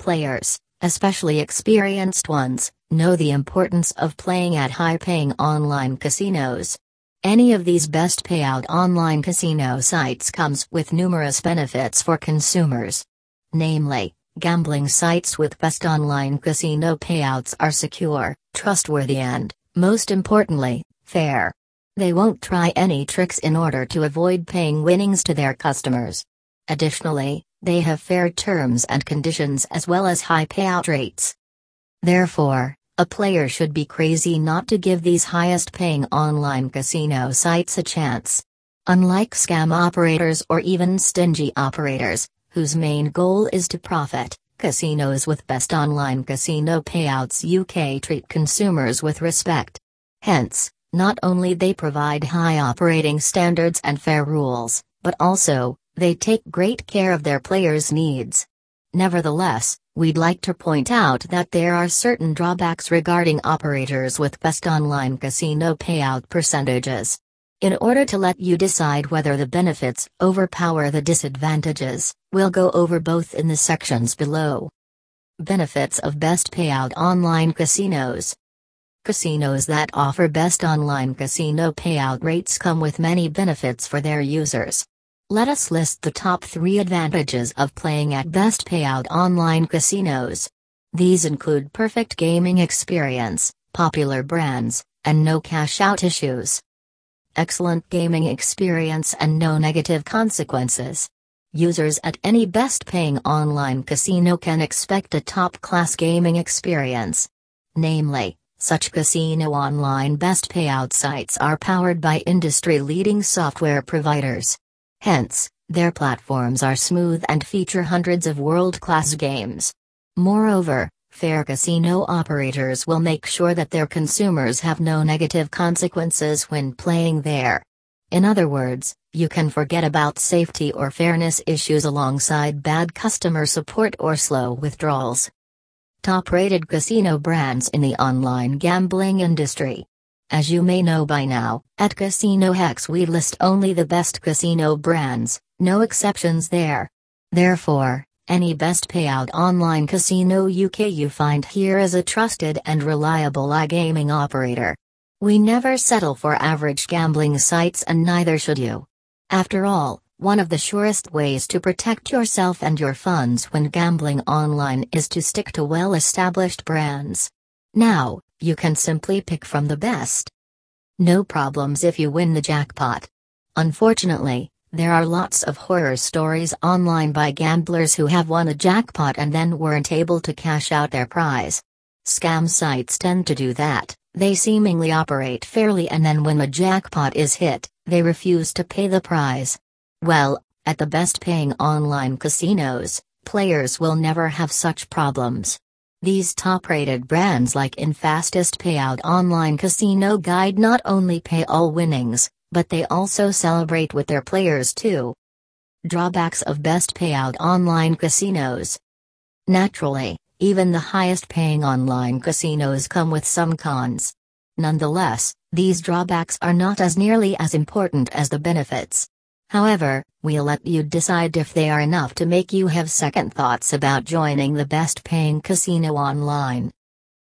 Players, especially experienced ones, know the importance of playing at high paying online casinos. Any of these best payout online casino sites comes with numerous benefits for consumers. Namely, gambling sites with best online casino payouts are secure, trustworthy, and, most importantly, fair. They won't try any tricks in order to avoid paying winnings to their customers. Additionally, they have fair terms and conditions as well as high payout rates. Therefore, a player should be crazy not to give these highest paying online casino sites a chance. Unlike scam operators or even stingy operators, whose main goal is to profit, casinos with best online casino payouts UK treat consumers with respect. Hence, not only they provide high operating standards and fair rules, but also, they take great care of their players' needs. Nevertheless, we'd like to point out that there are certain drawbacks regarding operators with best online casino payout percentages. In order to let you decide whether the benefits overpower the disadvantages, we'll go over both in the sections below. Benefits of best payout online casinos. Casinos that offer best online casino payout rates come with many benefits for their users. Let us list the top three advantages of playing at best payout online casinos. These include perfect gaming experience, popular brands, and no cash out issues. Excellent gaming experience and no negative consequences. Users at any best paying online casino can expect a top class gaming experience. Namely, such casino online best payout sites are powered by industry leading software providers. Hence, their platforms are smooth and feature hundreds of world class games. Moreover, fair casino operators will make sure that their consumers have no negative consequences when playing there. In other words, you can forget about safety or fairness issues alongside bad customer support or slow withdrawals. Top rated casino brands in the online gambling industry. As you may know by now, at Casino Hex we list only the best casino brands, no exceptions there. Therefore, any best payout online casino UK you find here is a trusted and reliable iGaming operator. We never settle for average gambling sites and neither should you. After all, one of the surest ways to protect yourself and your funds when gambling online is to stick to well established brands. Now, you can simply pick from the best. No problems if you win the jackpot. Unfortunately, there are lots of horror stories online by gamblers who have won a jackpot and then weren't able to cash out their prize. Scam sites tend to do that, they seemingly operate fairly and then when a jackpot is hit, they refuse to pay the prize. Well, at the best paying online casinos, players will never have such problems. These top rated brands like InFastest Payout Online Casino Guide not only pay all winnings, but they also celebrate with their players too. Drawbacks of best payout online casinos. Naturally, even the highest paying online casinos come with some cons. Nonetheless, these drawbacks are not as nearly as important as the benefits. However, we'll let you decide if they are enough to make you have second thoughts about joining the best paying casino online.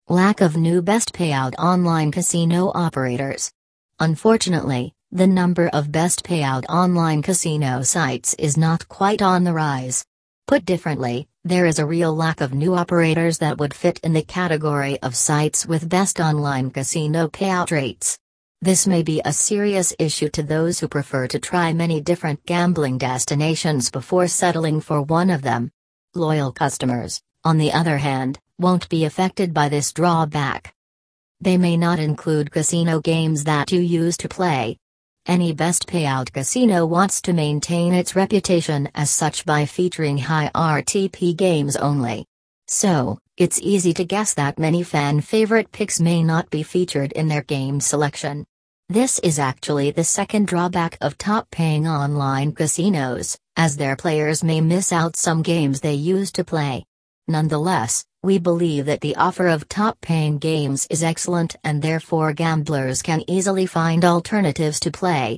Lack of new best payout online casino operators. Unfortunately, the number of best payout online casino sites is not quite on the rise. Put differently, there is a real lack of new operators that would fit in the category of sites with best online casino payout rates. This may be a serious issue to those who prefer to try many different gambling destinations before settling for one of them. Loyal customers, on the other hand, won't be affected by this drawback. They may not include casino games that you use to play. Any best payout casino wants to maintain its reputation as such by featuring high RTP games only. So, it's easy to guess that many fan favorite picks may not be featured in their game selection. This is actually the second drawback of top paying online casinos, as their players may miss out some games they used to play. Nonetheless, we believe that the offer of top paying games is excellent and therefore gamblers can easily find alternatives to play.